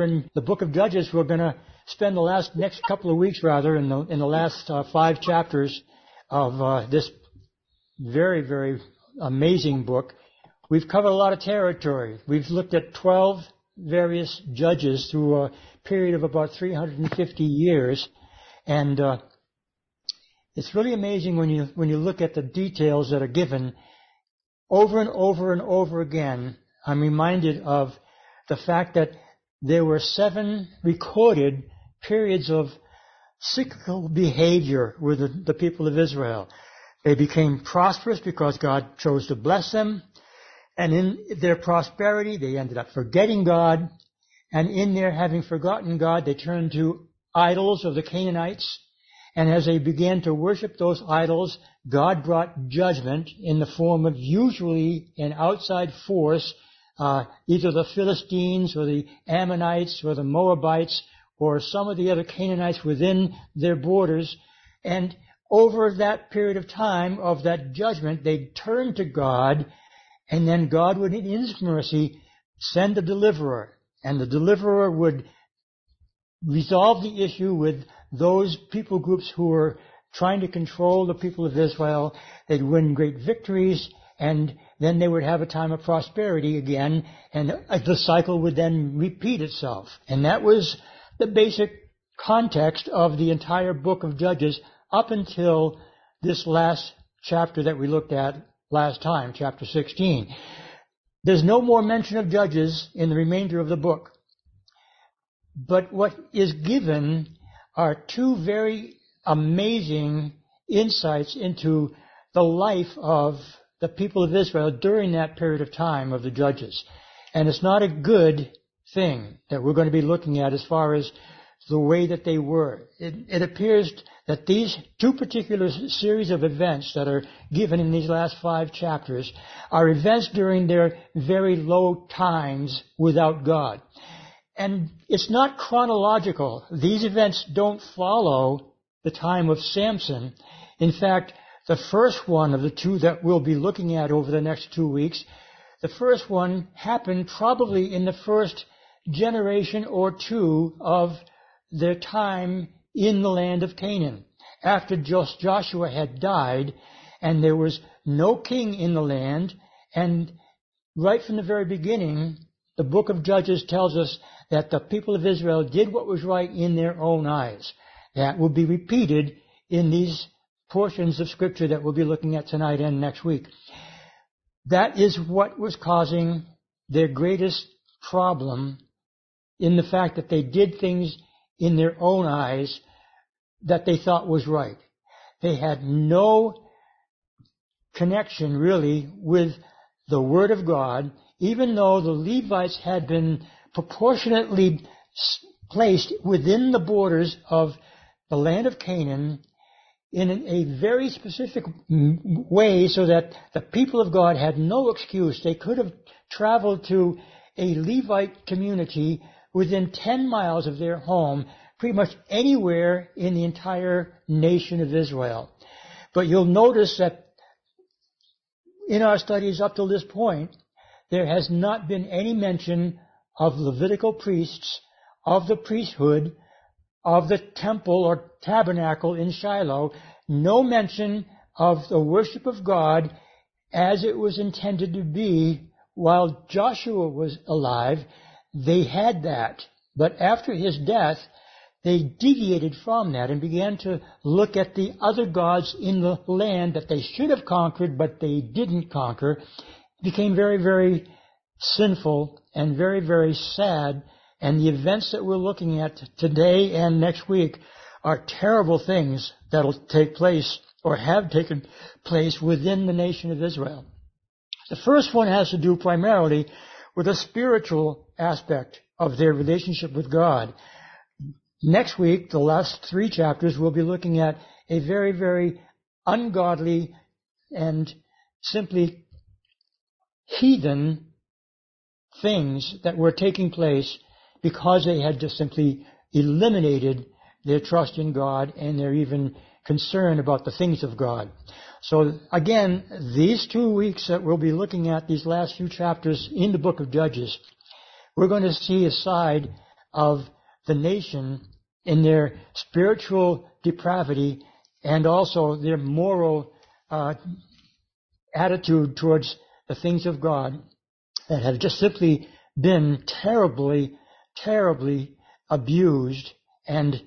we're in the book of Judges. We're going to spend the last next couple of weeks, rather, in the in the last uh, five chapters of uh, this very very amazing book. We've covered a lot of territory. We've looked at 12 various judges through a period of about 350 years, and uh, it's really amazing when you when you look at the details that are given over and over and over again. I'm reminded of the fact that there were seven recorded periods of cyclical behavior with the, the people of Israel. They became prosperous because God chose to bless them. And in their prosperity, they ended up forgetting God. And in their having forgotten God, they turned to idols of the Canaanites. And as they began to worship those idols, God brought judgment in the form of usually an outside force, uh, either the Philistines or the Ammonites or the Moabites or some of the other Canaanites within their borders. And over that period of time of that judgment, they'd turn to God, and then God would, in His mercy, send a deliverer. And the deliverer would resolve the issue with those people groups who were trying to control the people of Israel. They'd win great victories, and then they would have a time of prosperity again, and uh, the cycle would then repeat itself. And that was the basic context of the entire book of Judges up until this last chapter that we looked at last time, chapter 16. There's no more mention of Judges in the remainder of the book. But what is given are two very amazing insights into the life of the people of Israel during that period of time of the judges. And it's not a good thing that we're going to be looking at as far as the way that they were. It, it, appears that these two particular series of events that are given in these last five chapters are events during their very low times without God. And it's not chronological. These events don't follow the time of Samson. In fact, the first one of the two that we'll be looking at over the next two weeks, the first one happened probably in the first generation or two of their time in the land of Canaan. After Joshua had died and there was no king in the land and right from the very beginning, the book of Judges tells us that the people of Israel did what was right in their own eyes. That will be repeated in these portions of scripture that we'll be looking at tonight and next week. That is what was causing their greatest problem in the fact that they did things in their own eyes that they thought was right. They had no connection really with the Word of God, even though the Levites had been proportionately placed within the borders of the land of Canaan in a very specific way so that the people of God had no excuse. They could have traveled to a Levite community within 10 miles of their home, pretty much anywhere in the entire nation of Israel. But you'll notice that in our studies up to this point, there has not been any mention of Levitical priests, of the priesthood, of the temple or tabernacle in Shiloh, no mention of the worship of God as it was intended to be while Joshua was alive. They had that. But after his death, they deviated from that and began to look at the other gods in the land that they should have conquered, but they didn't conquer. It became very, very sinful and very, very sad. And the events that we're looking at today and next week are terrible things that'll take place or have taken place within the nation of Israel. The first one has to do primarily with a spiritual aspect of their relationship with God. Next week, the last three chapters, we'll be looking at a very, very ungodly and simply heathen things that were taking place because they had just simply eliminated their trust in God and their even concern about the things of God. So again, these two weeks that we'll be looking at, these last few chapters in the book of Judges, we're going to see a side of the nation in their spiritual depravity and also their moral uh, attitude towards the things of God that have just simply been terribly, terribly abused. And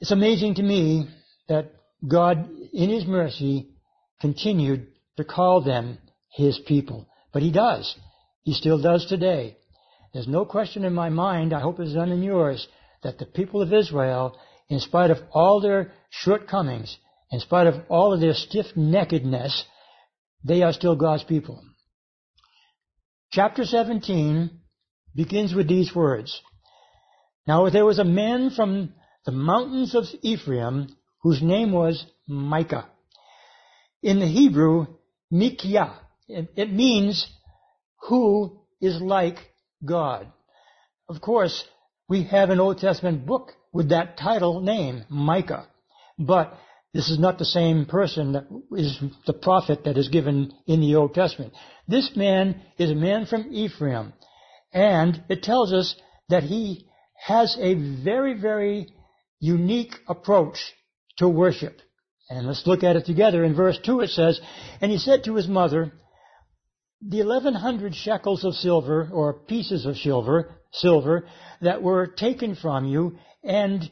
it's amazing to me that God, in His mercy, continued to call them His people. But He does. He still does today. There's no question in my mind, I hope it's none in yours, that the people of Israel, in spite of all their shortcomings, in spite of all of their stiff-neckedness, they are still God's people. Chapter 17 begins with these words. Now there was a man from the mountains of Ephraim whose name was Micah. In the Hebrew, Mikiah. It means who is like God. Of course, we have an Old Testament book with that title name, Micah. But this is not the same person that is the prophet that is given in the Old Testament. This man is a man from Ephraim. And it tells us that he has a very, very unique approach to worship. And let's look at it together. In verse 2 it says, And he said to his mother, The eleven hundred shekels of silver, or pieces of silver, silver, that were taken from you, and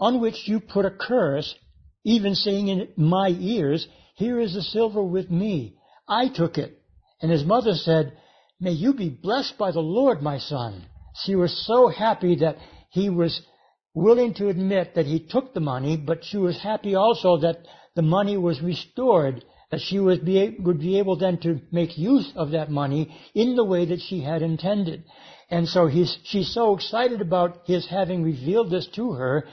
on which you put a curse, even saying in my ears, Here is the silver with me. I took it. And his mother said, May you be blessed by the Lord, my son. She was so happy that he was willing to admit that he took the money, but she was happy also that the money was restored, that she would be, would be able then to make use of that money in the way that she had intended. And so he's, she's so excited about his having revealed this to her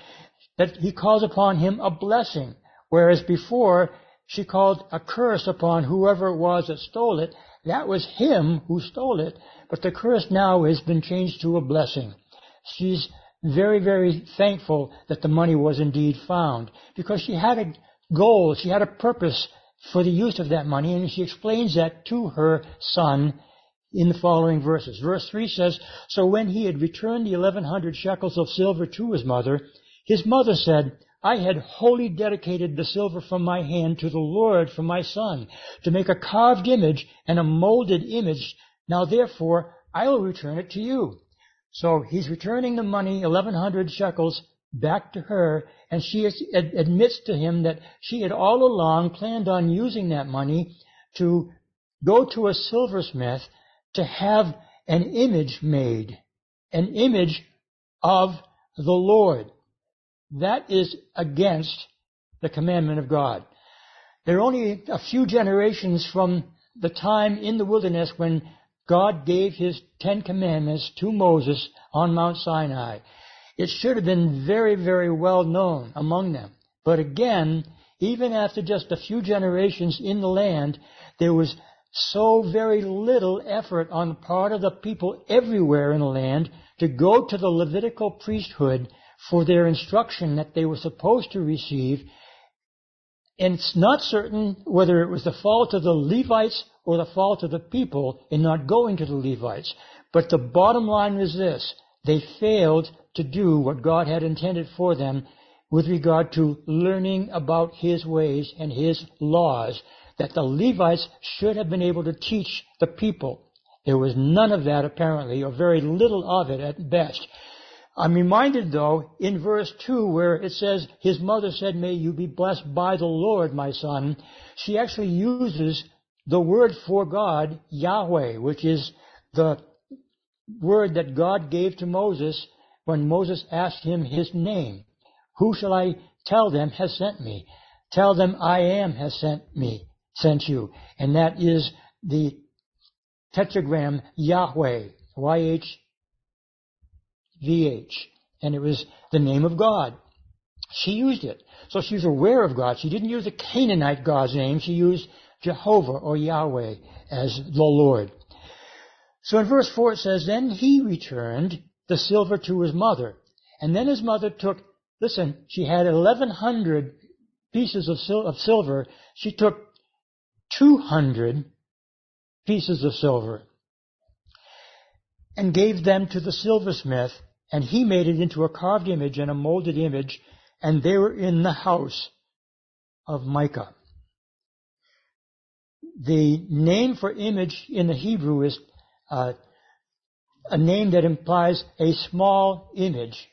that he calls upon him a blessing, whereas before she called a curse upon whoever it was that stole it. That was him who stole it, but the curse now has been changed to a blessing. She's very, very thankful that the money was indeed found because she had a goal, she had a purpose for the use of that money, and she explains that to her son in the following verses. Verse 3 says, So when he had returned the eleven hundred shekels of silver to his mother, his mother said, I had wholly dedicated the silver from my hand to the Lord for my son, to make a carved image and a molded image. Now therefore, I will return it to you. So he's returning the money, 1100 shekels, back to her, and she admits to him that she had all along planned on using that money to go to a silversmith to have an image made, an image of the Lord. That is against the commandment of God. There are only a few generations from the time in the wilderness when God gave his Ten Commandments to Moses on Mount Sinai. It should have been very, very well known among them. But again, even after just a few generations in the land, there was so very little effort on the part of the people everywhere in the land to go to the Levitical priesthood for their instruction that they were supposed to receive. And it's not certain whether it was the fault of the Levites or the fault of the people in not going to the Levites. But the bottom line is this. They failed to do what God had intended for them with regard to learning about His ways and His laws that the Levites should have been able to teach the people. There was none of that apparently, or very little of it at best. I'm reminded though, in verse 2 where it says, his mother said, may you be blessed by the Lord, my son. She actually uses the word for God, Yahweh, which is the word that God gave to Moses when Moses asked him his name. Who shall I tell them has sent me? Tell them I am has sent me, sent you. And that is the tetragram Yahweh, Y-H VH. And it was the name of God. She used it. So she was aware of God. She didn't use the Canaanite God's name. She used Jehovah or Yahweh as the Lord. So in verse 4 it says, Then he returned the silver to his mother. And then his mother took, listen, she had 1100 pieces of, sil- of silver. She took 200 pieces of silver. and gave them to the silversmith, and he made it into a carved image and a molded image, and they were in the house of Micah. The name for image in the Hebrew is uh, a name that implies a small image,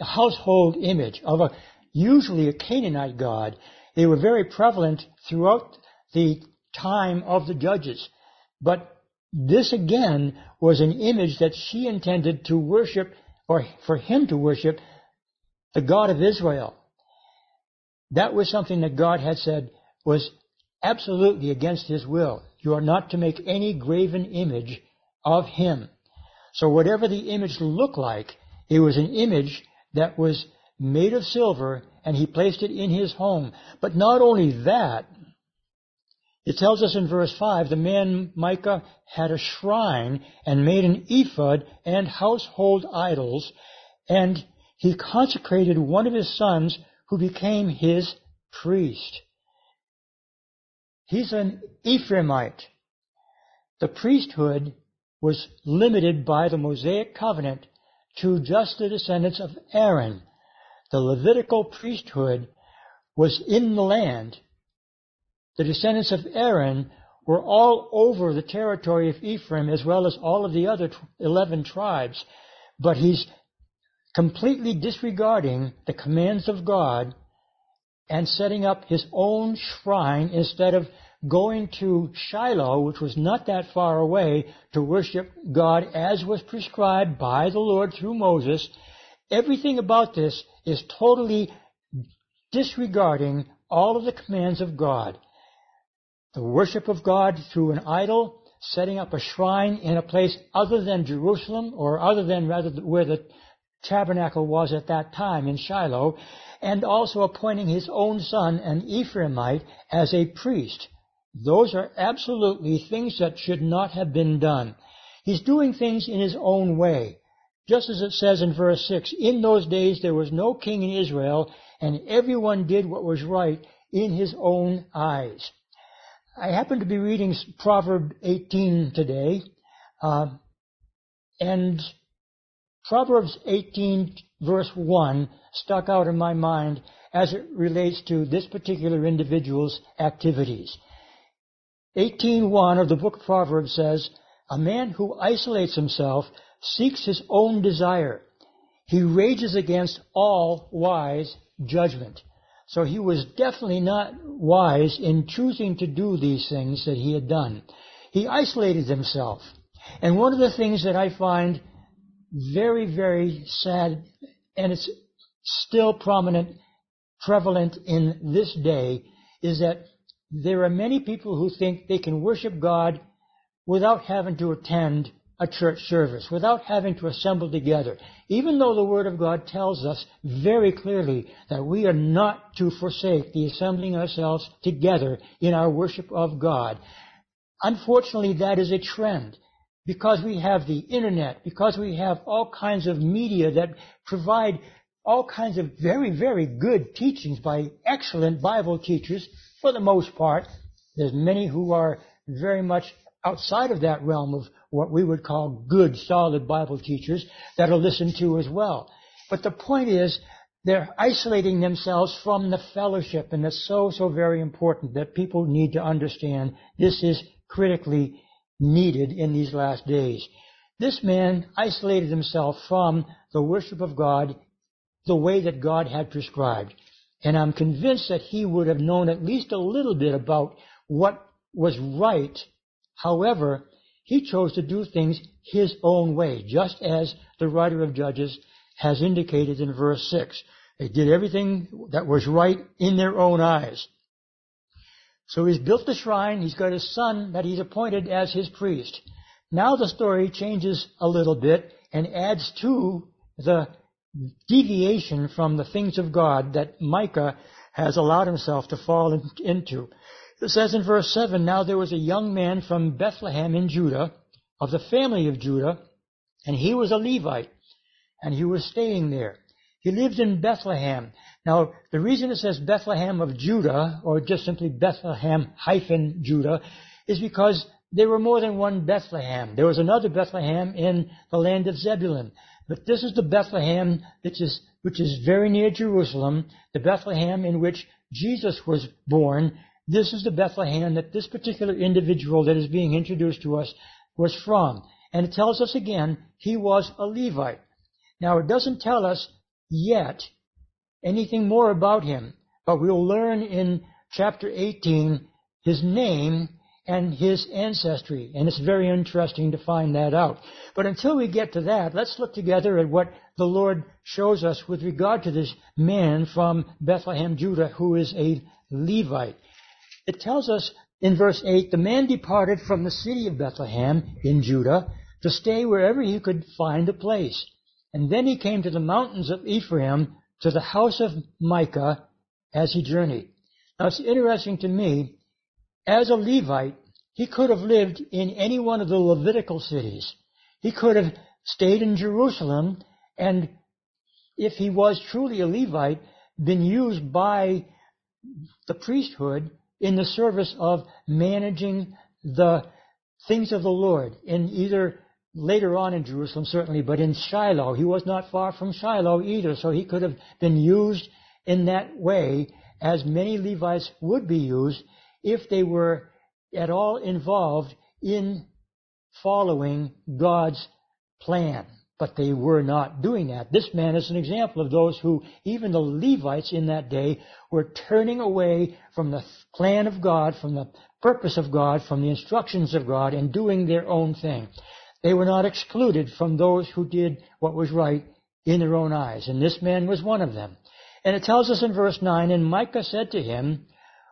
a household image of a usually a Canaanite god. They were very prevalent throughout the time of the judges. But this again was an image that she intended to worship, or for him to worship, the God of Israel. That was something that God had said was absolutely against his will. You are not to make any graven image of him. So whatever the image looked like, it was an image that was made of silver and he placed it in his home. But not only that, it tells us in verse 5, the man Micah had a shrine and made an ephod and household idols, and he consecrated one of his sons who became his priest. He's an Ephraimite. The priesthood was limited by the Mosaic covenant to just the descendants of Aaron. The Levitical priesthood was in the land. The descendants of Aaron were all over the territory of Ephraim as well as all of the other 11 tribes. But he's completely disregarding the commands of God and setting up his own shrine instead of going to Shiloh, which was not that far away, to worship God as was prescribed by the Lord through Moses. Everything about this is totally disregarding all of the commands of God. The worship of God through an idol, setting up a shrine in a place other than Jerusalem, or other than rather where the tabernacle was at that time in Shiloh, and also appointing his own son, an Ephraimite, as a priest. Those are absolutely things that should not have been done. He's doing things in his own way. Just as it says in verse 6, in those days there was no king in Israel, and everyone did what was right in his own eyes. I happen to be reading Proverb 18 today, uh, and Proverbs 18 verse 1 stuck out in my mind as it relates to this particular individual's activities. 18.1 of the book of Proverbs says, A man who isolates himself seeks his own desire. He rages against all wise judgment. So he was definitely not wise in choosing to do these things that he had done. He isolated himself. And one of the things that I find very, very sad, and it's still prominent, prevalent in this day, is that there are many people who think they can worship God without having to attend a church service, without having to assemble together. Even though the Word of God tells us very clearly that we are not to forsake the assembling ourselves together in our worship of God. Unfortunately, that is a trend. Because we have the internet, because we have all kinds of media that provide all kinds of very, very good teachings by excellent Bible teachers, for the most part. There's many who are very much outside of that realm of what we would call good, solid Bible teachers that are listened to as well. But the point is, they're isolating themselves from the fellowship, and that's so, so very important that people need to understand this is critically needed in these last days. This man isolated himself from the worship of God the way that God had prescribed. And I'm convinced that he would have known at least a little bit about what was right. However, he chose to do things his own way, just as the writer of Judges has indicated in verse 6. They did everything that was right in their own eyes. So he's built the shrine, he's got his son that he's appointed as his priest. Now the story changes a little bit and adds to the deviation from the things of God that Micah has allowed himself to fall into. It says in verse 7, Now there was a young man from Bethlehem in Judah, of the family of Judah, and he was a Levite, and he was staying there. He lived in Bethlehem. Now, the reason it says Bethlehem of Judah, or just simply Bethlehem hyphen Judah, is because there were more than one Bethlehem. There was another Bethlehem in the land of Zebulun. But this is the Bethlehem which is, which is very near Jerusalem, the Bethlehem in which Jesus was born. This is the Bethlehem that this particular individual that is being introduced to us was from. And it tells us again, he was a Levite. Now it doesn't tell us yet anything more about him, but we'll learn in chapter 18 his name and his ancestry. And it's very interesting to find that out. But until we get to that, let's look together at what the Lord shows us with regard to this man from Bethlehem, Judah, who is a Levite. It tells us in verse 8, the man departed from the city of Bethlehem in Judah to stay wherever he could find a place. And then he came to the mountains of Ephraim to the house of Micah as he journeyed. Now it's interesting to me as a Levite, he could have lived in any one of the Levitical cities. He could have stayed in Jerusalem and if he was truly a Levite, been used by the priesthood in the service of managing the things of the Lord in either later on in Jerusalem certainly, but in Shiloh. He was not far from Shiloh either, so he could have been used in that way as many Levites would be used if they were at all involved in following God's plan. But they were not doing that. This man is an example of those who, even the Levites in that day, were turning away from the plan of God, from the purpose of God, from the instructions of God, and doing their own thing. They were not excluded from those who did what was right in their own eyes. And this man was one of them. And it tells us in verse 9, And Micah said to him,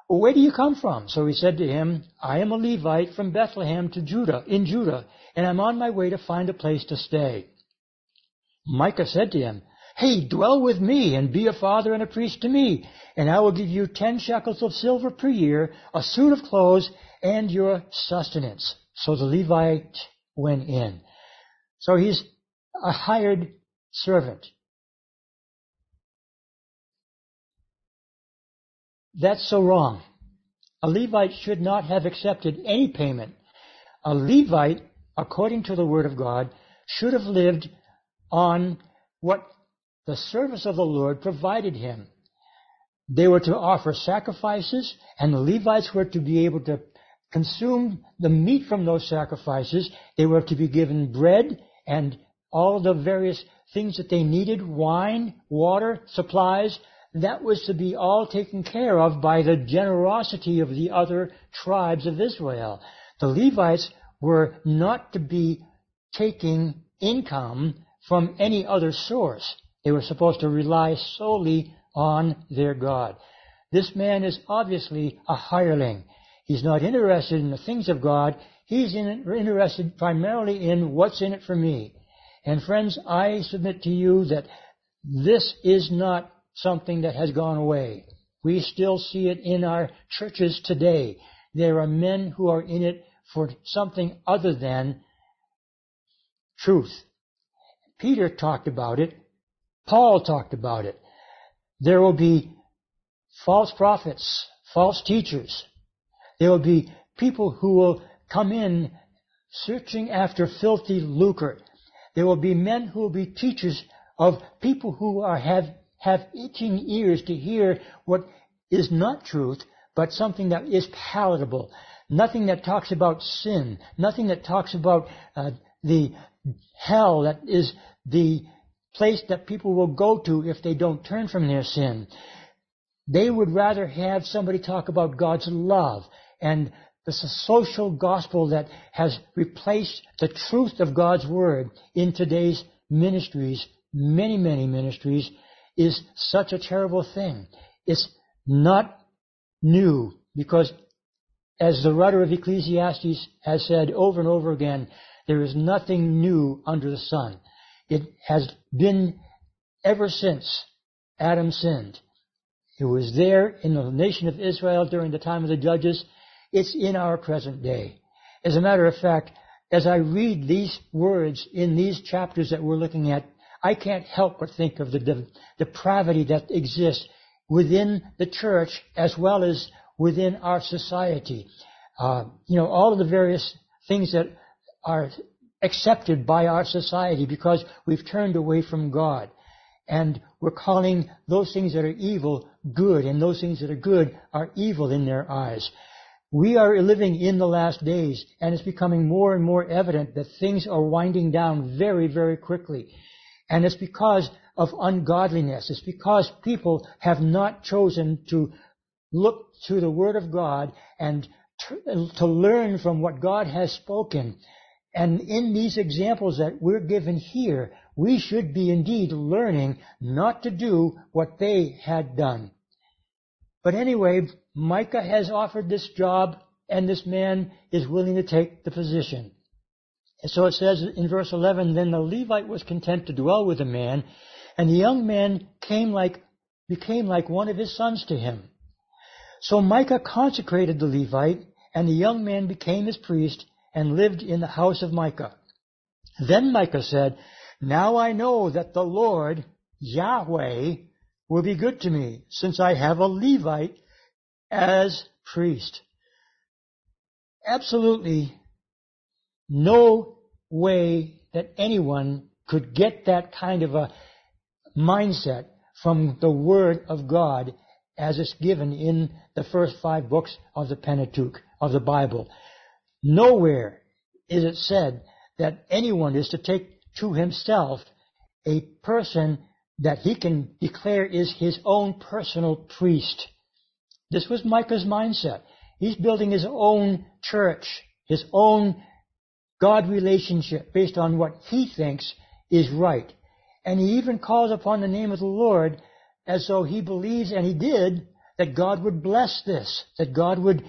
where do you come from? So he said to him, I am a Levite from Bethlehem to Judah, in Judah, and I'm on my way to find a place to stay. Micah said to him, Hey, dwell with me and be a father and a priest to me, and I will give you ten shekels of silver per year, a suit of clothes, and your sustenance. So the Levite went in. So he's a hired servant. That's so wrong. A Levite should not have accepted any payment. A Levite, according to the Word of God, should have lived on what the service of the Lord provided him. They were to offer sacrifices, and the Levites were to be able to consume the meat from those sacrifices. They were to be given bread and all the various things that they needed, wine, water, supplies, that was to be all taken care of by the generosity of the other tribes of Israel. The Levites were not to be taking income from any other source. They were supposed to rely solely on their God. This man is obviously a hireling. He's not interested in the things of God. He's in, interested primarily in what's in it for me. And friends, I submit to you that this is not something that has gone away. We still see it in our churches today. There are men who are in it for something other than truth. Peter talked about it. Paul talked about it. There will be false prophets, false teachers. There will be people who will come in searching after filthy lucre. There will be men who will be teachers of people who are, have have itching ears to hear what is not truth, but something that is palatable. Nothing that talks about sin. Nothing that talks about uh, the hell that is the place that people will go to if they don't turn from their sin. They would rather have somebody talk about God's love and the social gospel that has replaced the truth of God's word in today's ministries, many, many ministries, is such a terrible thing. It's not new because as the writer of Ecclesiastes has said over and over again, there is nothing new under the sun. It has been ever since Adam sinned. It was there in the nation of Israel during the time of the judges. It's in our present day. As a matter of fact, as I read these words in these chapters that we're looking at I can't help but think of the de- depravity that exists within the church as well as within our society. Uh, you know, all of the various things that are accepted by our society because we've turned away from God. And we're calling those things that are evil good, and those things that are good are evil in their eyes. We are living in the last days, and it's becoming more and more evident that things are winding down very, very quickly. And it's because of ungodliness. It's because people have not chosen to look to the Word of God and to learn from what God has spoken. And in these examples that we're given here, we should be indeed learning not to do what they had done. But anyway, Micah has offered this job and this man is willing to take the position. And so it says in verse 11, then the Levite was content to dwell with the man and the young man came like, became like one of his sons to him. So Micah consecrated the Levite and the young man became his priest and lived in the house of Micah. Then Micah said, Now I know that the Lord, Yahweh, will be good to me, since I have a Levite as priest. Absolutely no way that anyone could get that kind of a mindset from the Word of God as it's given in the first five books of the Pentateuch, of the Bible. Nowhere is it said that anyone is to take to himself a person that he can declare is his own personal priest. This was Micah's mindset. He's building his own church, his own God relationship based on what he thinks is right. And he even calls upon the name of the Lord as though he believes, and he did, that God would bless this, that God would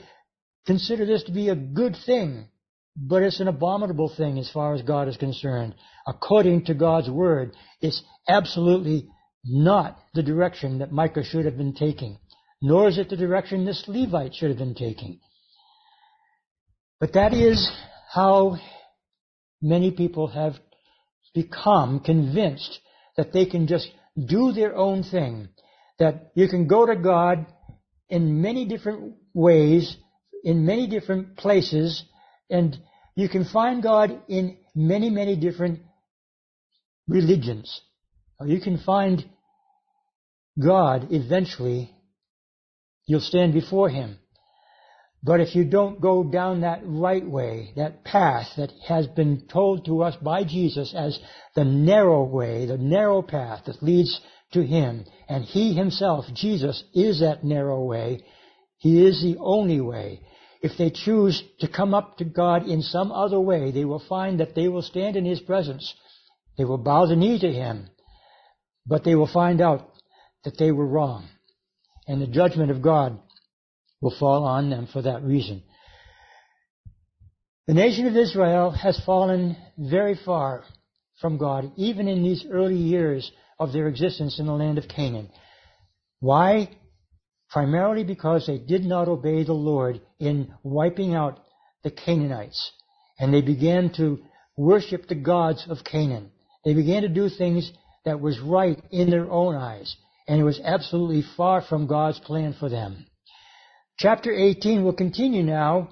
consider this to be a good thing, but it's an abominable thing as far as God is concerned. According to God's word, it's absolutely not the direction that Micah should have been taking, nor is it the direction this Levite should have been taking. But that is how many people have become convinced that they can just do their own thing, that you can go to God in many different ways in many different places, and you can find God in many, many different religions. You can find God eventually, you'll stand before Him. But if you don't go down that right way, that path that has been told to us by Jesus as the narrow way, the narrow path that leads to Him, and He Himself, Jesus, is that narrow way, He is the only way. If they choose to come up to God in some other way, they will find that they will stand in His presence. They will bow the knee to Him. But they will find out that they were wrong. And the judgment of God will fall on them for that reason. The nation of Israel has fallen very far from God, even in these early years of their existence in the land of Canaan. Why? Primarily because they did not obey the Lord in wiping out the Canaanites. And they began to worship the gods of Canaan. They began to do things that was right in their own eyes. And it was absolutely far from God's plan for them. Chapter 18 will continue now,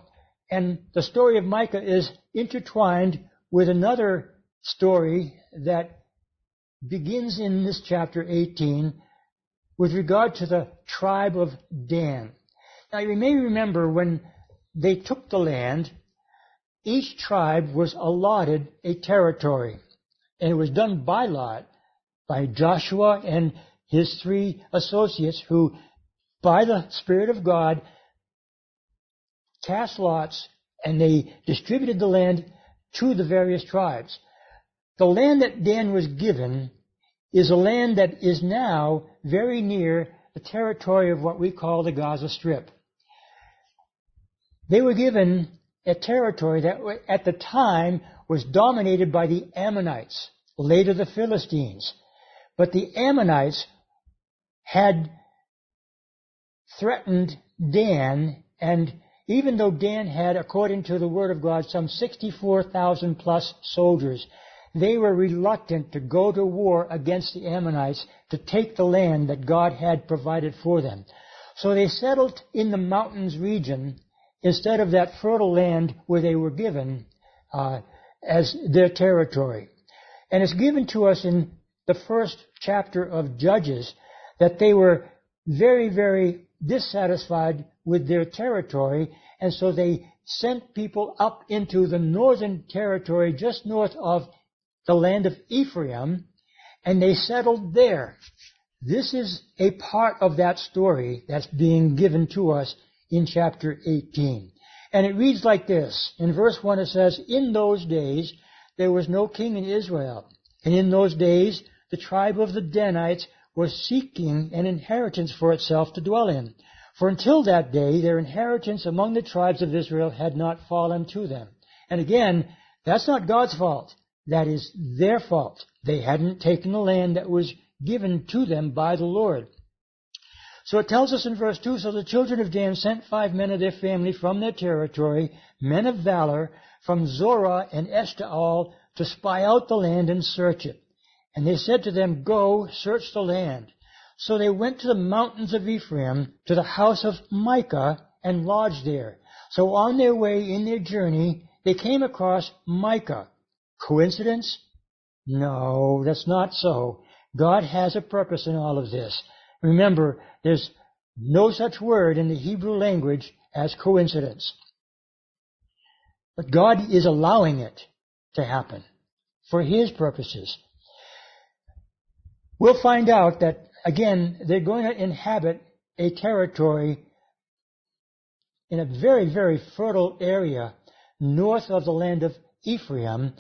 and the story of Micah is intertwined with another story that begins in this chapter 18 with regard to the tribe of Dan. Now you may remember when they took the land, each tribe was allotted a territory. And it was done by lot by Joshua and his three associates who, by the Spirit of God, cast lots and they distributed the land to the various tribes. The land that Dan was given is a land that is now very near the territory of what we call the Gaza Strip. They were given a territory that at the time was dominated by the Ammonites, later the Philistines. But the Ammonites had threatened Dan, and even though Dan had, according to the Word of God, some 64,000 plus soldiers, they were reluctant to go to war against the Ammonites to take the land that God had provided for them. So they settled in the mountains region instead of that fertile land where they were given uh, as their territory. And it's given to us in the first chapter of Judges that they were very, very dissatisfied with their territory, and so they sent people up into the northern territory just north of the land of Ephraim, and they settled there. This is a part of that story that's being given to us in chapter 18. And it reads like this. In verse 1 it says, In those days there was no king in Israel. And in those days the tribe of the Danites was seeking an inheritance for itself to dwell in. For until that day their inheritance among the tribes of Israel had not fallen to them. And again, that's not God's fault. That is their fault. They hadn't taken the land that was given to them by the Lord. So it tells us in verse 2, So the children of Dan sent five men of their family from their territory, men of valor, from Zorah and Eshtaol, to spy out the land and search it. And they said to them, Go, search the land. So they went to the mountains of Ephraim, to the house of Micah, and lodged there. So on their way in their journey, they came across Micah. Coincidence? No, that's not so. God has a purpose in all of this. Remember, there's no such word in the Hebrew language as coincidence. But God is allowing it to happen for His purposes. We'll find out that, again, they're going to inhabit a territory in a very, very fertile area north of the land of Ephraim,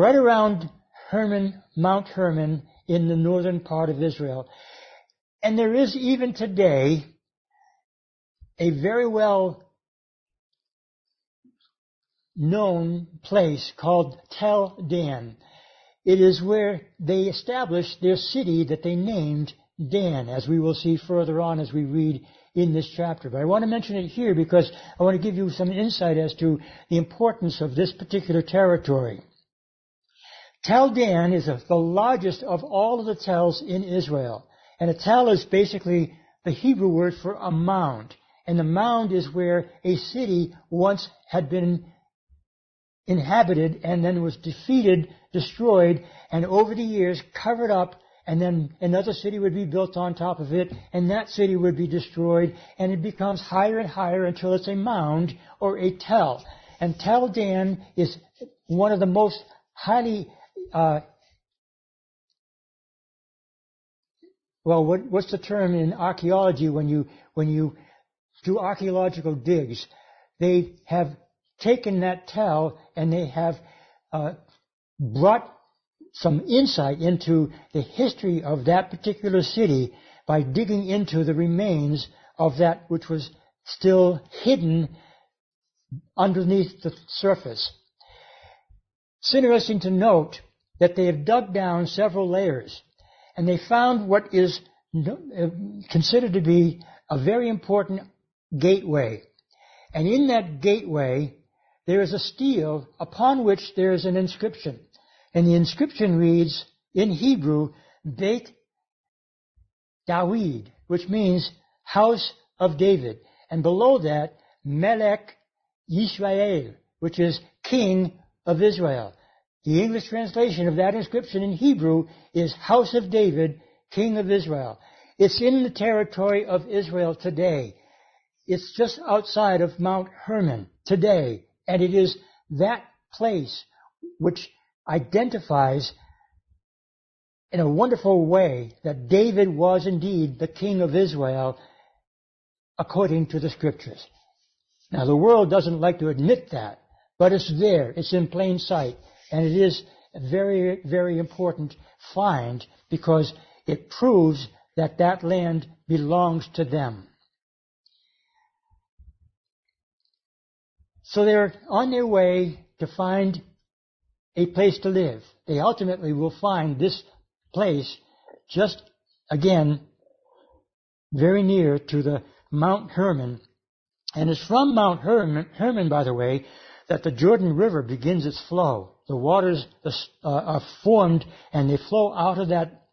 right around Hermon, Mount Hermon in the northern part of Israel. And there is even today a very well known place called Tel Dan. It is where they established their city that they named Dan, as we will see further on as we read in this chapter. But I want to mention it here because I want to give you some insight as to the importance of this particular territory. Tel Dan is the largest of all of the tells in Israel. And a tel is basically the Hebrew word for a mound. And the mound is where a city once had been inhabited and then was defeated, destroyed, and over the years covered up and then another city would be built on top of it, and that city would be destroyed, and it becomes higher and higher until it's a mound or a tell. And Tel Dan is one of the most highly uh, well, what, what's the term in archaeology when you when you do archaeological digs? They have taken that tell and they have uh, brought some insight into the history of that particular city by digging into the remains of that which was still hidden underneath the surface. It's interesting to note that they have dug down several layers and they found what is uh, considered to be a very important gateway. And in that gateway, there is a stele upon which there is an inscription. And the inscription reads in Hebrew, Beit Dawid, which means house of David. And below that, Melech Yisrael, which is king of Israel. The English translation of that inscription in Hebrew is House of David, King of Israel. It's in the territory of Israel today. It's just outside of Mount Hermon today. And it is that place which identifies in a wonderful way that David was indeed the king of Israel according to the scriptures. Now the world doesn't like to admit that, but it's there. It's in plain sight. And it is a very, very important find because it proves that that land belongs to them. So they're on their way to find a place to live. They ultimately will find this place just again very near to the Mount Hermon. And it's from Mount Hermon, Hermon by the way, that the Jordan River begins its flow. The waters uh, are formed and they flow out of that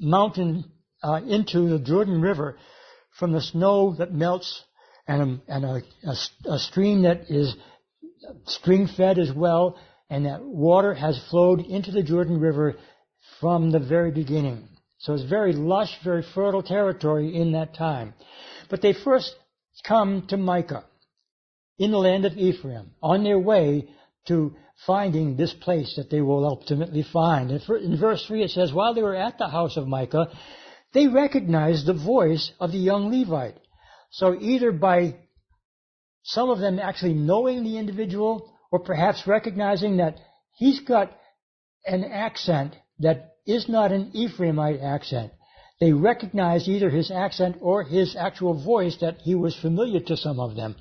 mountain uh, into the Jordan River from the snow that melts and, a, and a, a, a stream that is spring fed as well, and that water has flowed into the Jordan River from the very beginning. So it's very lush, very fertile territory in that time. But they first come to Micah in the land of Ephraim on their way to finding this place that they will ultimately find. And In verse 3 it says, While they were at the house of Micah, they recognized the voice of the young Levite. So either by some of them actually knowing the individual or perhaps recognizing that he's got an accent that is not an Ephraimite accent. They recognized either his accent or his actual voice that he was familiar to some of them.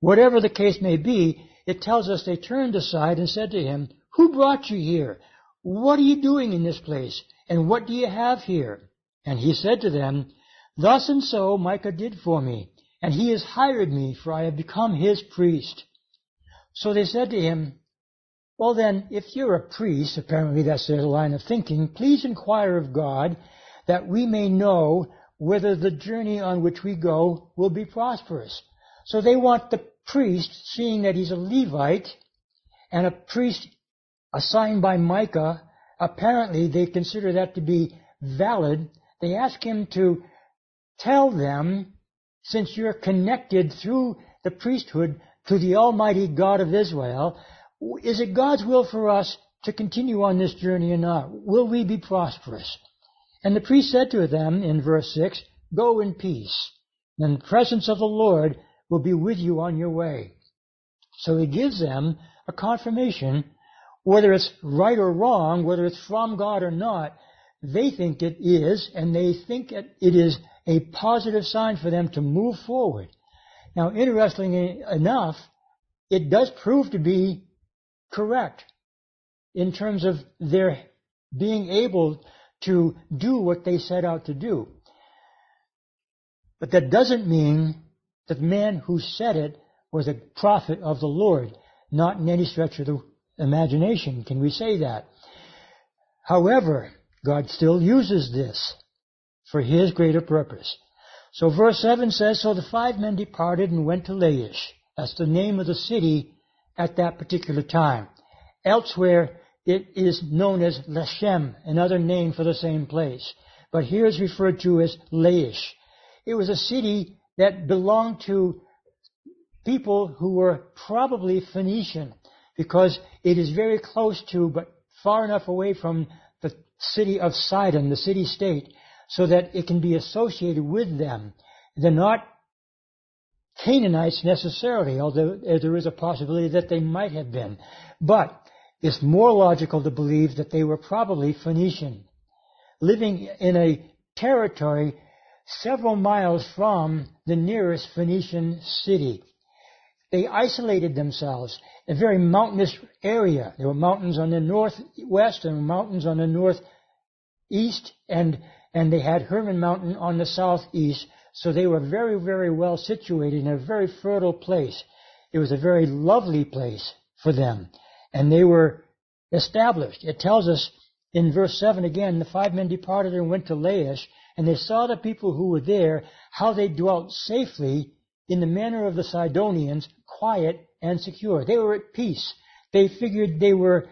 Whatever the case may be, it tells us they turned aside and said to him, Who brought you here? What are you doing in this place? And what do you have here? And he said to them, Thus and so Micah did for me, and he has hired me, for I have become his priest. So they said to him, Well then, if you're a priest, apparently that's their line of thinking, please inquire of God that we may know whether the journey on which we go will be prosperous. So they want the priest, seeing that he's a Levite, and a priest assigned by Micah, apparently they consider that to be valid. They ask him to tell them, since you're connected through the priesthood to the Almighty God of Israel, is it God's will for us to continue on this journey or not? Will we be prosperous? And the priest said to them in verse 6, Go in peace, In the presence of the Lord will be with you on your way. So he gives them a confirmation, whether it's right or wrong, whether it's from God or not, they think it is, and they think it is a positive sign for them to move forward. Now, interestingly enough, it does prove to be correct in terms of their being able to do what they set out to do. But that doesn't mean the man who said it was a prophet of the Lord, not in any stretch of the imagination. Can we say that? However, God still uses this for his greater purpose. So verse 7 says, So the five men departed and went to Laish. That's the name of the city at that particular time. Elsewhere, it is known as Leshem, another name for the same place. But here is referred to as Laish. It was a city that belonged to people who were probably Phoenician because it is very close to, but far enough away from the city of Sidon, the city state, so that it can be associated with them. They're not Canaanites necessarily, although eh, there is a possibility that they might have been. But it's more logical to believe that they were probably Phoenician, living in a territory several miles from the nearest Phoenician city. They isolated themselves, a very mountainous area. There were mountains on the northwest and mountains on the northeast, and, and they had Hermon Mountain on the southeast. So they were very, very well situated in a very fertile place. It was a very lovely place for them. And they were established. It tells us in verse 7 again, the five men departed and went to Laish, and they saw the people who were there, how they dwelt safely in the manner of the Sidonians, quiet and secure. They were at peace. They figured they were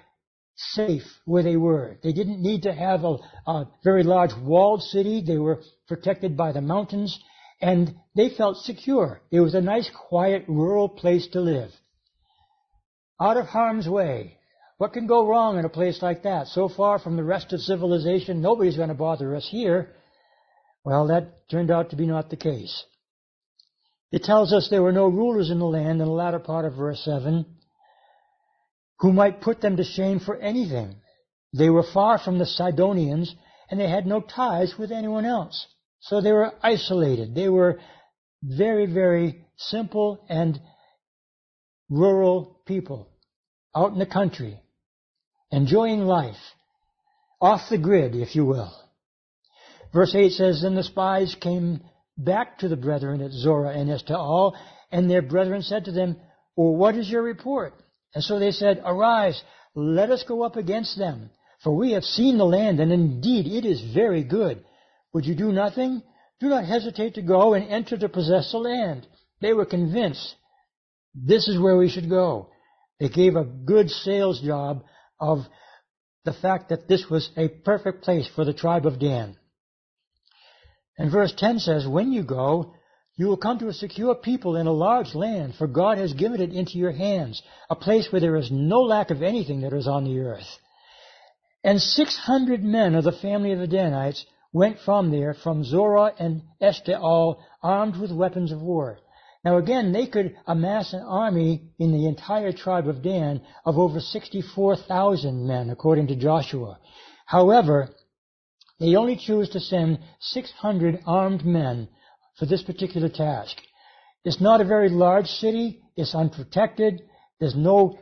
safe where they were. They didn't need to have a, a very large walled city. They were protected by the mountains, and they felt secure. It was a nice, quiet, rural place to live. Out of harm's way. What can go wrong in a place like that? So far from the rest of civilization, nobody's going to bother us here. Well, that turned out to be not the case. It tells us there were no rulers in the land in the latter part of verse 7 who might put them to shame for anything. They were far from the Sidonians and they had no ties with anyone else. So they were isolated. They were very, very simple and rural people out in the country, enjoying life, off the grid, if you will. Verse 8 says, Then the spies came back to the brethren at Zorah and Eshtaol, and their brethren said to them, Well, what is your report? And so they said, Arise, let us go up against them, for we have seen the land, and indeed it is very good. Would you do nothing? Do not hesitate to go and enter to possess the land. They were convinced this is where we should go. They gave a good sales job of the fact that this was a perfect place for the tribe of Dan. And verse 10 says, When you go, you will come to a secure people in a large land, for God has given it into your hands, a place where there is no lack of anything that is on the earth. And six hundred men of the family of the Danites went from there, from Zorah and Eshtaol, armed with weapons of war. Now again, they could amass an army in the entire tribe of Dan of over 64,000 men, according to Joshua. However, they only choose to send 600 armed men for this particular task. It's not a very large city. It's unprotected. There's no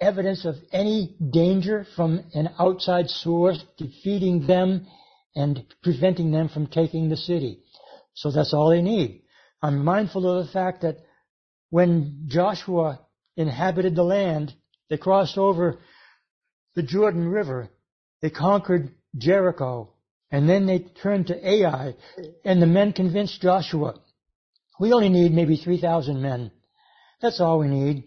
evidence of any danger from an outside source defeating them and preventing them from taking the city. So that's all they need. I'm mindful of the fact that when Joshua inhabited the land, they crossed over the Jordan River, they conquered Jericho, and then they turned to Ai, and the men convinced Joshua, we only need maybe 3,000 men. That's all we need.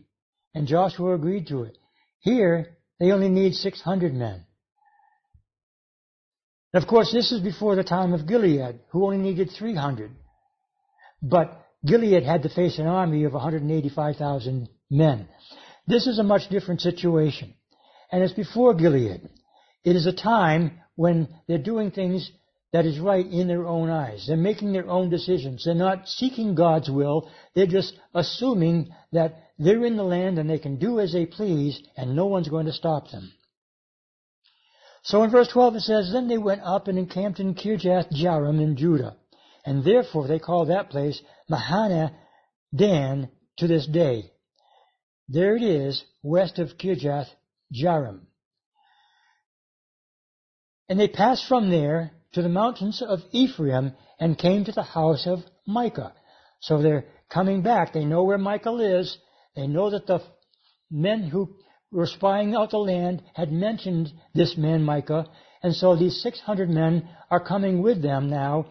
And Joshua agreed to it. Here, they only need 600 men. And of course, this is before the time of Gideon, who only needed 300. But Gideon had to face an army of 185,000 men. This is a much different situation. And it's before Gideon. It is a time when they're doing things that is right in their own eyes. They're making their own decisions. They're not seeking God's will. They're just assuming that they're in the land and they can do as they please and no one's going to stop them. So in verse 12 it says, Then they went up and encamped in Kirjath Jearim in Judah. And therefore they call that place Mahaneh Dan to this day. There it is, west of Kirjath Jearim. And they passed from there to the mountains of Ephraim and came to the house of Micah. So they're coming back. They know where Micah is. They know that the men who were spying out the land had mentioned this man Micah. And so these 600 men are coming with them now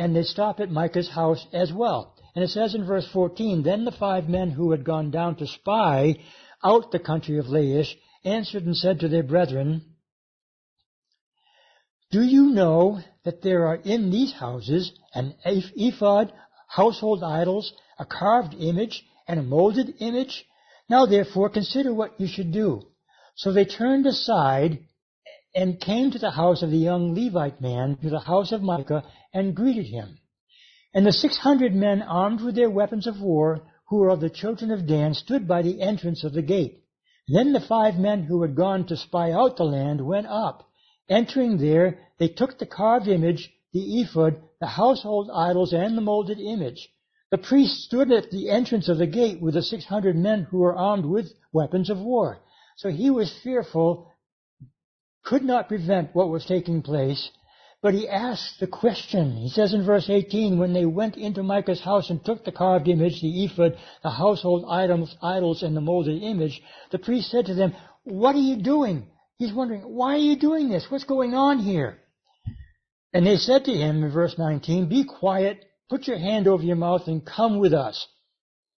and they stop at Micah's house as well. And it says in verse 14, Then the five men who had gone down to spy out the country of Laish answered and said to their brethren, Do you know that there are in these houses an ephod, household idols, a carved image, and a molded image? Now therefore consider what you should do. So they turned aside and came to the house of the young Levite man, to the house of Micah, and greeted him. And the six hundred men armed with their weapons of war, who were of the children of Dan, stood by the entrance of the gate. Then the five men who had gone to spy out the land went up. Entering there, they took the carved image, the ephod, the household idols, and the molded image. The priest stood at the entrance of the gate with the six hundred men who were armed with weapons of war. So he was fearful could not prevent what was taking place, but he asked the question. He says in verse 18, when they went into Micah's house and took the carved image, the ephod, the household items, idols, and the molded image, the priest said to them, what are you doing? He's wondering, why are you doing this? What's going on here? And they said to him in verse 19, be quiet, put your hand over your mouth and come with us.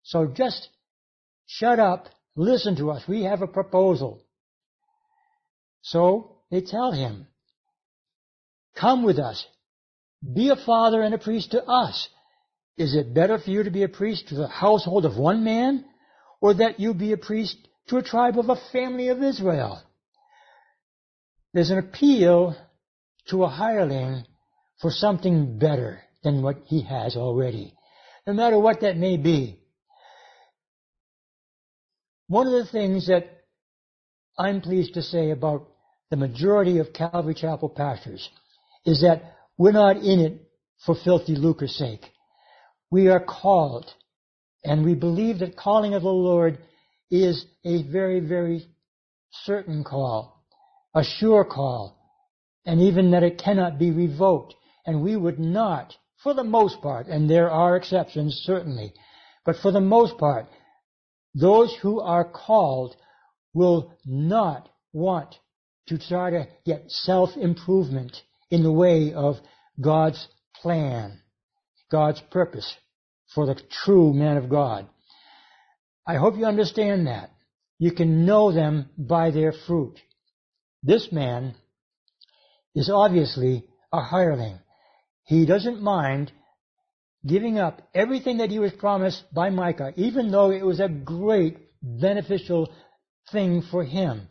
So just shut up, listen to us. We have a proposal. So they tell him, Come with us. Be a father and a priest to us. Is it better for you to be a priest to the household of one man, or that you be a priest to a tribe of a family of Israel? There's an appeal to a hireling for something better than what he has already, no matter what that may be. One of the things that I'm pleased to say about the majority of Calvary Chapel pastors is that we're not in it for filthy lucre's sake. We are called, and we believe that calling of the Lord is a very, very certain call, a sure call, and even that it cannot be revoked. And we would not, for the most part, and there are exceptions certainly, but for the most part, those who are called will not want to try to get self-improvement in the way of God's plan, God's purpose for the true man of God. I hope you understand that. You can know them by their fruit. This man is obviously a hireling. He doesn't mind giving up everything that he was promised by Micah, even though it was a great beneficial thing for him.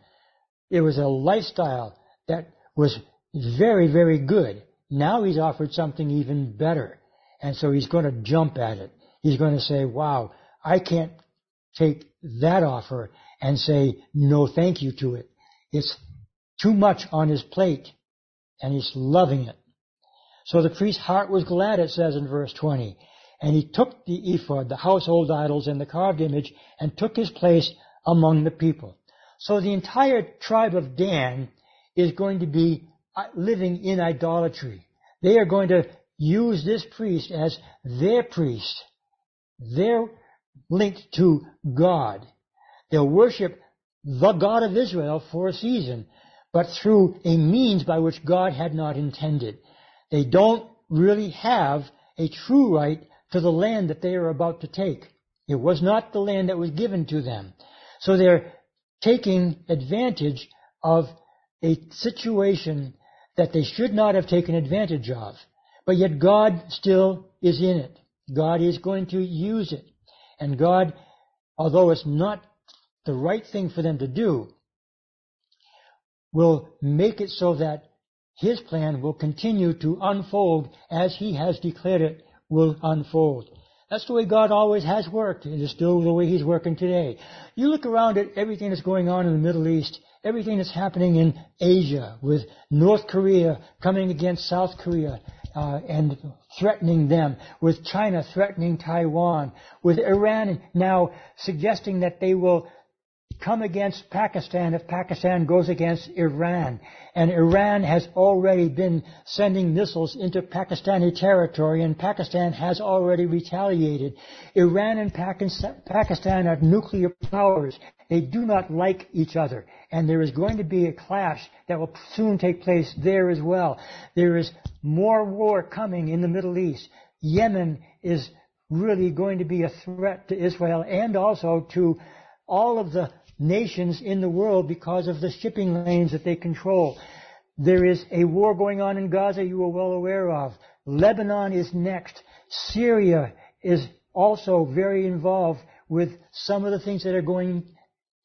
It was a lifestyle that was very, very good. Now he's offered something even better. And so he's going to jump at it. He's going to say, wow, I can't take that offer and say no thank you to it. It's too much on his plate and he's loving it. So the priest's heart was glad, it says in verse 20. And he took the ephod, the household idols, and the carved image, and took his place among the people. So the entire tribe of Dan is going to be Uh, living in idolatry. They are going to use this priest as their priest. They're linked to God. They'll worship the God of Israel for a season, but through a means by which God had not intended. They don't really have a true right to the land that they are about to take. It was not the land that was given to them. So they're taking advantage of a situation that they should not have taken advantage of. But yet God still is in it. God is going to use it. And God, although it's not the right thing for them to do, will make it so that his plan will continue to unfold as He has declared it will unfold. That's the way God always has worked. And It is still the way He's working today. You look around at everything that's going on in the Middle East, everything that's happening in Asia with North Korea coming against South Korea, uh, and threatening them, with China threatening Taiwan, with Iran now suggesting that they will come against Pakistan if Pakistan goes against Iran. And Iran has already been sending missiles into Pakistani territory and Pakistan has already retaliated. Iran and Pakistan are nuclear powers. They do not like each other. And there is going to be a clash that will soon take place there as well. There is more war coming in the Middle East. Yemen is really going to be a threat to Israel and also to all of the nations in the world because of the shipping lanes that they control. There is a war going on in Gaza you are well aware of. Lebanon is next. Syria is also very involved with some of the things that are going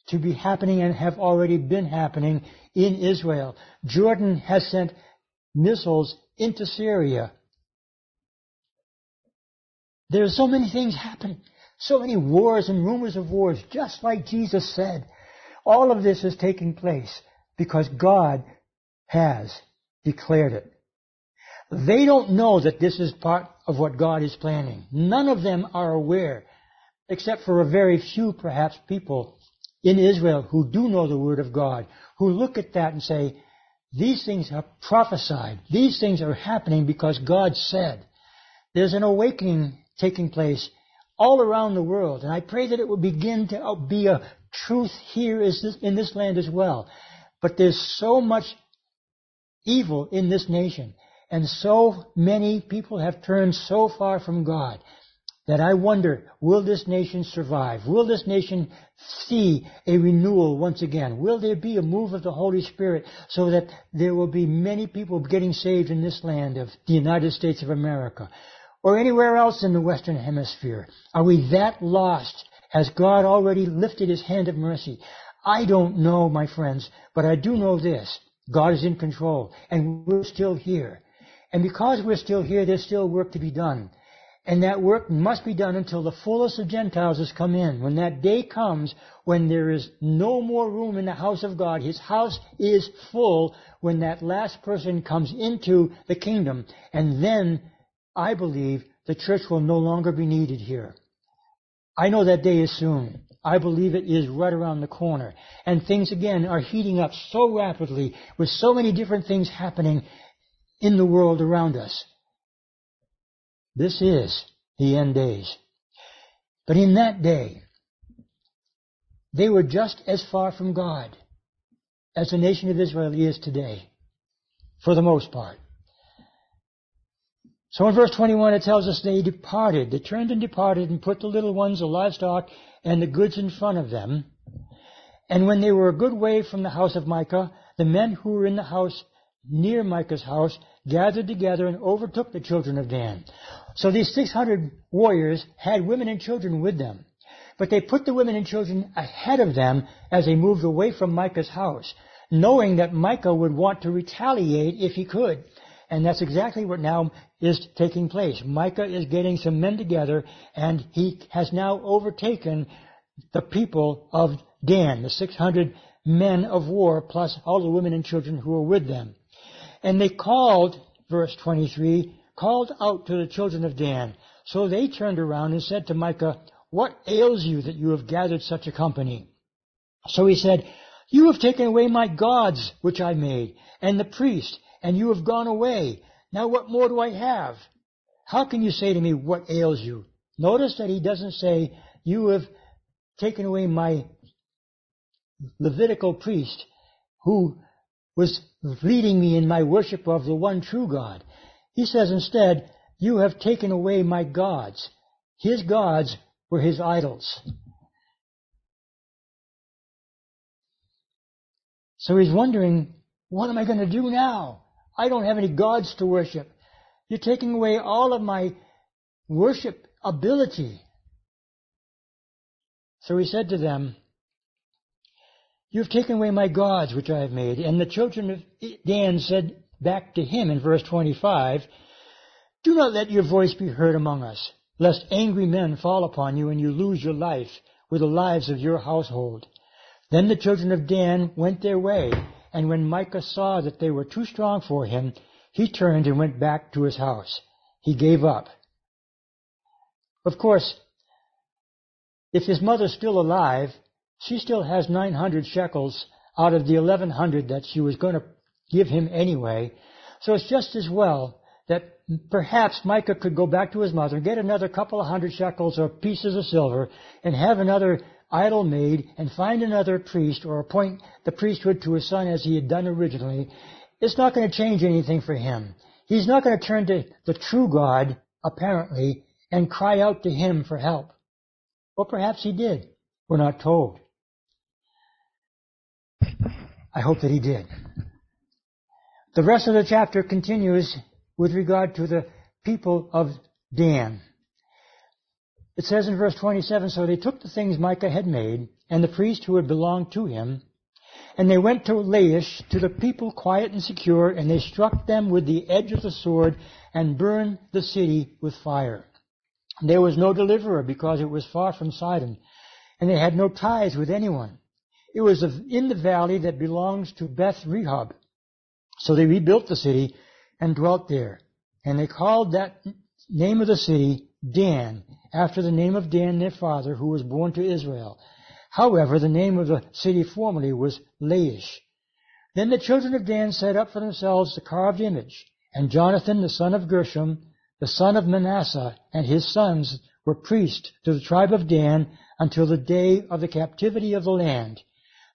to be happening and have already been happening in Israel. Jordan has sent missiles into Syria. There are so many things happening. So many wars and rumors of wars, just like Jesus said. All of this is taking place because God has declared it. They don't know that this is part of what God is planning. None of them are aware, except for a very few perhaps people in Israel who do know the Word of God, who look at that and say, these things are prophesied. These things are happening because God said. There's an awakening taking place all around the world. And I pray that it will begin to be a truth here in this land as well. But there's so much evil in this nation. And so many people have turned so far from God that I wonder, will this nation survive? Will this nation see a renewal once again? Will there be a move of the Holy Spirit so that there will be many people getting saved in this land of the United States of America? Or anywhere else in the Western Hemisphere? Are we that lost? Has God already lifted His hand of mercy? I don't know, my friends, but I do know this. God is in control, and we're still here. And because we're still here, there's still work to be done. And that work must be done until the fullest of Gentiles has come in. When that day comes, when there is no more room in the house of God, His house is full when that last person comes into the kingdom. And then I believe the church will no longer be needed here. I know that day is soon. I believe it is right around the corner. And things again are heating up so rapidly with so many different things happening in the world around us. This is the end days. But in that day, they were just as far from God as the nation of Israel is today, for the most part. So in verse 21 it tells us they departed. They turned and departed and put the little ones, the livestock, and the goods in front of them. And when they were a good way from the house of Micah, the men who were in the house near Micah's house gathered together and overtook the children of Dan. So these 600 warriors had women and children with them. But they put the women and children ahead of them as they moved away from Micah's house, knowing that Micah would want to retaliate if he could. And that's exactly what now is taking place. Micah is getting some men together and he has now overtaken the people of Dan, the 600 men of war plus all the women and children who were with them. And they called, verse 23, called out to the children of Dan. So they turned around and said to Micah, What ails you that you have gathered such a company? So he said, You have taken away my gods which I made, and the priest, and you have gone away. Now what more do I have? How can you say to me, What ails you? Notice that he doesn't say, You have taken away my Levitical priest who was leading me in my worship of the one true God. He says instead, you have taken away my gods. His gods were his idols. So he's wondering, what am I going to do now? I don't have any gods to worship. You're taking away all of my worship ability. So he said to them, you have taken away my gods which I have made. And the children of Dan said back to him in verse 25, Do not let your voice be heard among us, lest angry men fall upon you and you lose your life with the lives of your household. Then the children of Dan went their way, and when Micah saw that they were too strong for him, he turned and went back to his house. He gave up. Of course, if his mother's still alive, she still has 900 shekels out of the 1100 that she was going to give him anyway. So it's just as well that perhaps Micah could go back to his mother, get another couple of hundred shekels or pieces of silver, and have another idol made, and find another priest, or appoint the priesthood to his son as he had done originally. It's not going to change anything for him. He's not going to turn to the true God, apparently, and cry out to him for help. Or perhaps he did. We're not told. I hope that he did. The rest of the chapter continues with regard to the people of Dan. It says in verse 27, So they took the things Micah had made, and the priest who had belonged to him, and they went to Laish, to the people quiet and secure, and they struck them with the edge of the sword, and burned the city with fire. There was no deliverer, because it was far from Sidon, and they had no ties with anyone. It was in the valley that belongs to Beth Rehob. So they rebuilt the city and dwelt there. And they called that name of the city Dan, after the name of Dan their father, who was born to Israel. However, the name of the city formerly was Laish. Then the children of Dan set up for themselves the carved image, and Jonathan the son of Gershom, the son of Manasseh, and his sons were priests to the tribe of Dan until the day of the captivity of the land.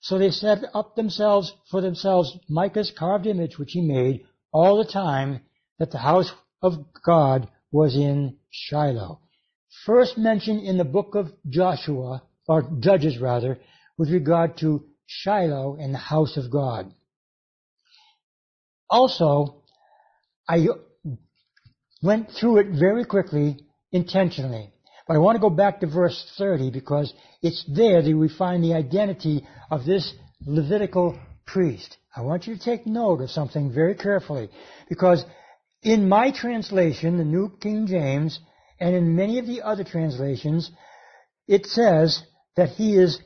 So they set up themselves for themselves Micah's carved image which he made all the time that the house of God was in Shiloh. First mentioned in the book of Joshua, or Judges rather, with regard to Shiloh and the house of God. Also, I went through it very quickly intentionally. But I want to go back to verse 30 because it's there that we find the identity of this Levitical priest. I want you to take note of something very carefully because in my translation, the New King James, and in many of the other translations, it says that he is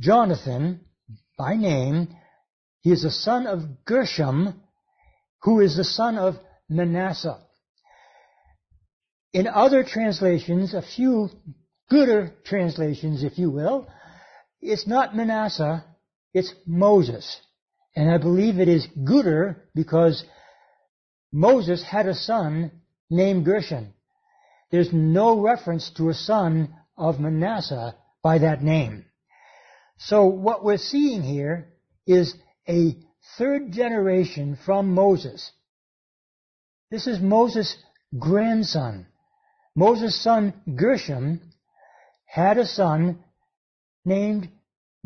Jonathan by name. He is the son of Gershom, who is the son of Manasseh. In other translations, a few gooder translations, if you will, it's not Manasseh, it's Moses. And I believe it is gooder because Moses had a son named Gershom. There's no reference to a son of Manasseh by that name. So what we're seeing here is a third generation from Moses. This is Moses' grandson. Moses' son Gershom had a son named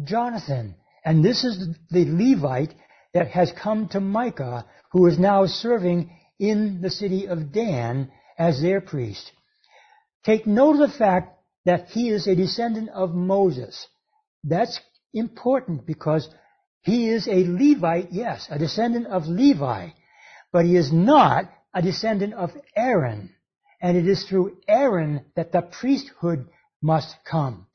Jonathan. And this is the Levite that has come to Micah, who is now serving in the city of Dan as their priest. Take note of the fact that he is a descendant of Moses. That's important because he is a Levite, yes, a descendant of Levi, but he is not a descendant of Aaron. And it is through Aaron that the priesthood must come.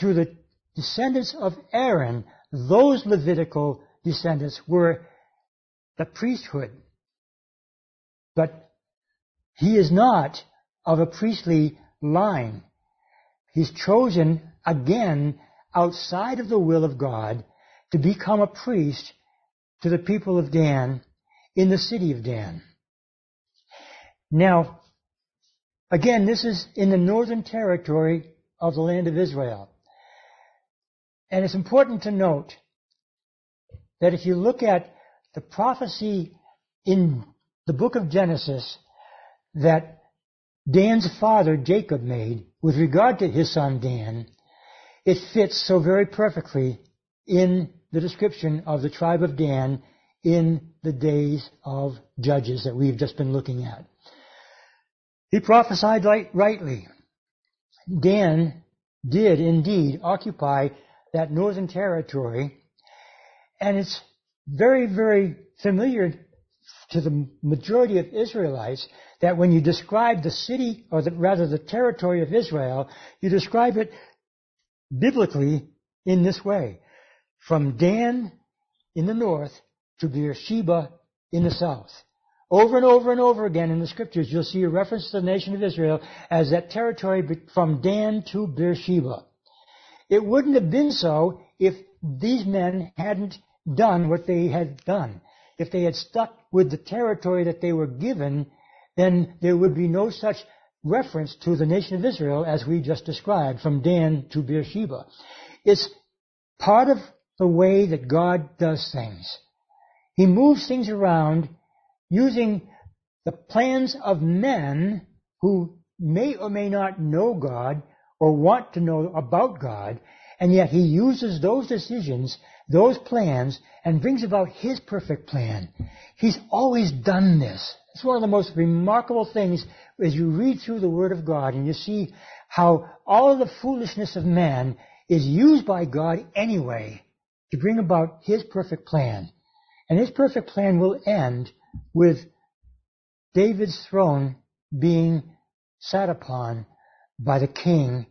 Through the descendants of Aaron, those Levitical descendants were the priesthood. But he is not of a priestly line. He's chosen again outside of the will of God to become a priest to the people of Dan in the city of Dan. Now, again, this is in the northern territory of the land of Israel. And it's important to note that if you look at the prophecy in the book of Genesis that Dan's father Jacob made with regard to his son Dan, it fits so very perfectly in the description of the tribe of Dan in the days of Judges that we've just been looking at. He prophesied rightly. Dan did indeed occupy that northern territory, and it's very, very familiar to the majority of Israelites that when you describe the city, or the, rather the territory of Israel, you describe it biblically in this way. From Dan in the north to Beersheba in the south. Over and over and over again in the scriptures, you'll see a reference to the nation of Israel as that territory from Dan to Beersheba. It wouldn't have been so if these men hadn't done what they had done. If they had stuck with the territory that they were given, then there would be no such reference to the nation of Israel as we just described, from Dan to Beersheba. It's part of the way that God does things. He moves things around using the plans of men who may or may not know God or want to know about God, and yet he uses those decisions, those plans, and brings about his perfect plan. He's always done this. It's one of the most remarkable things as you read through the Word of God and you see how all of the foolishness of man is used by God anyway to bring about His perfect plan. And His perfect plan will end with David's throne being sat upon by the King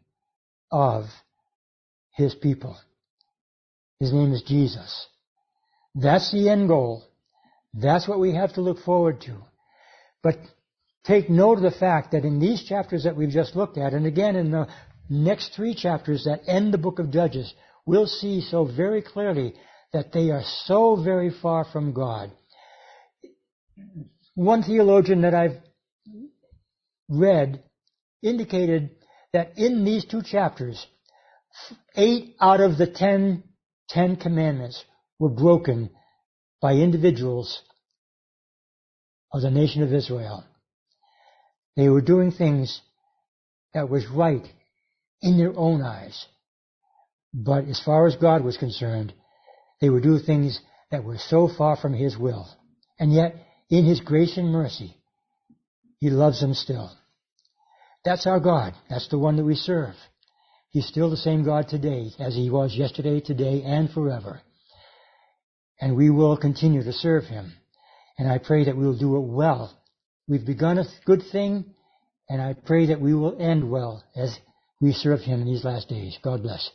of His people. His name is Jesus. That's the end goal. That's what we have to look forward to. But take note of the fact that in these chapters that we've just looked at, and again in the next three chapters that end the book of Judges, we'll see so very clearly that they are so very far from God. One theologian that I've read indicated that in these two chapters, eight out of the ten, ten commandments were broken by individuals of the nation of Israel. They were doing things that was right in their own eyes. But as far as God was concerned, they would do things that were so far from His will. And yet, in His grace and mercy, He loves them still. That's our God. That's the one that we serve. He's still the same God today as He was yesterday, today, and forever. And we will continue to serve Him. And I pray that we will do it well. We've begun a good thing, and I pray that we will end well as we serve Him in these last days. God bless.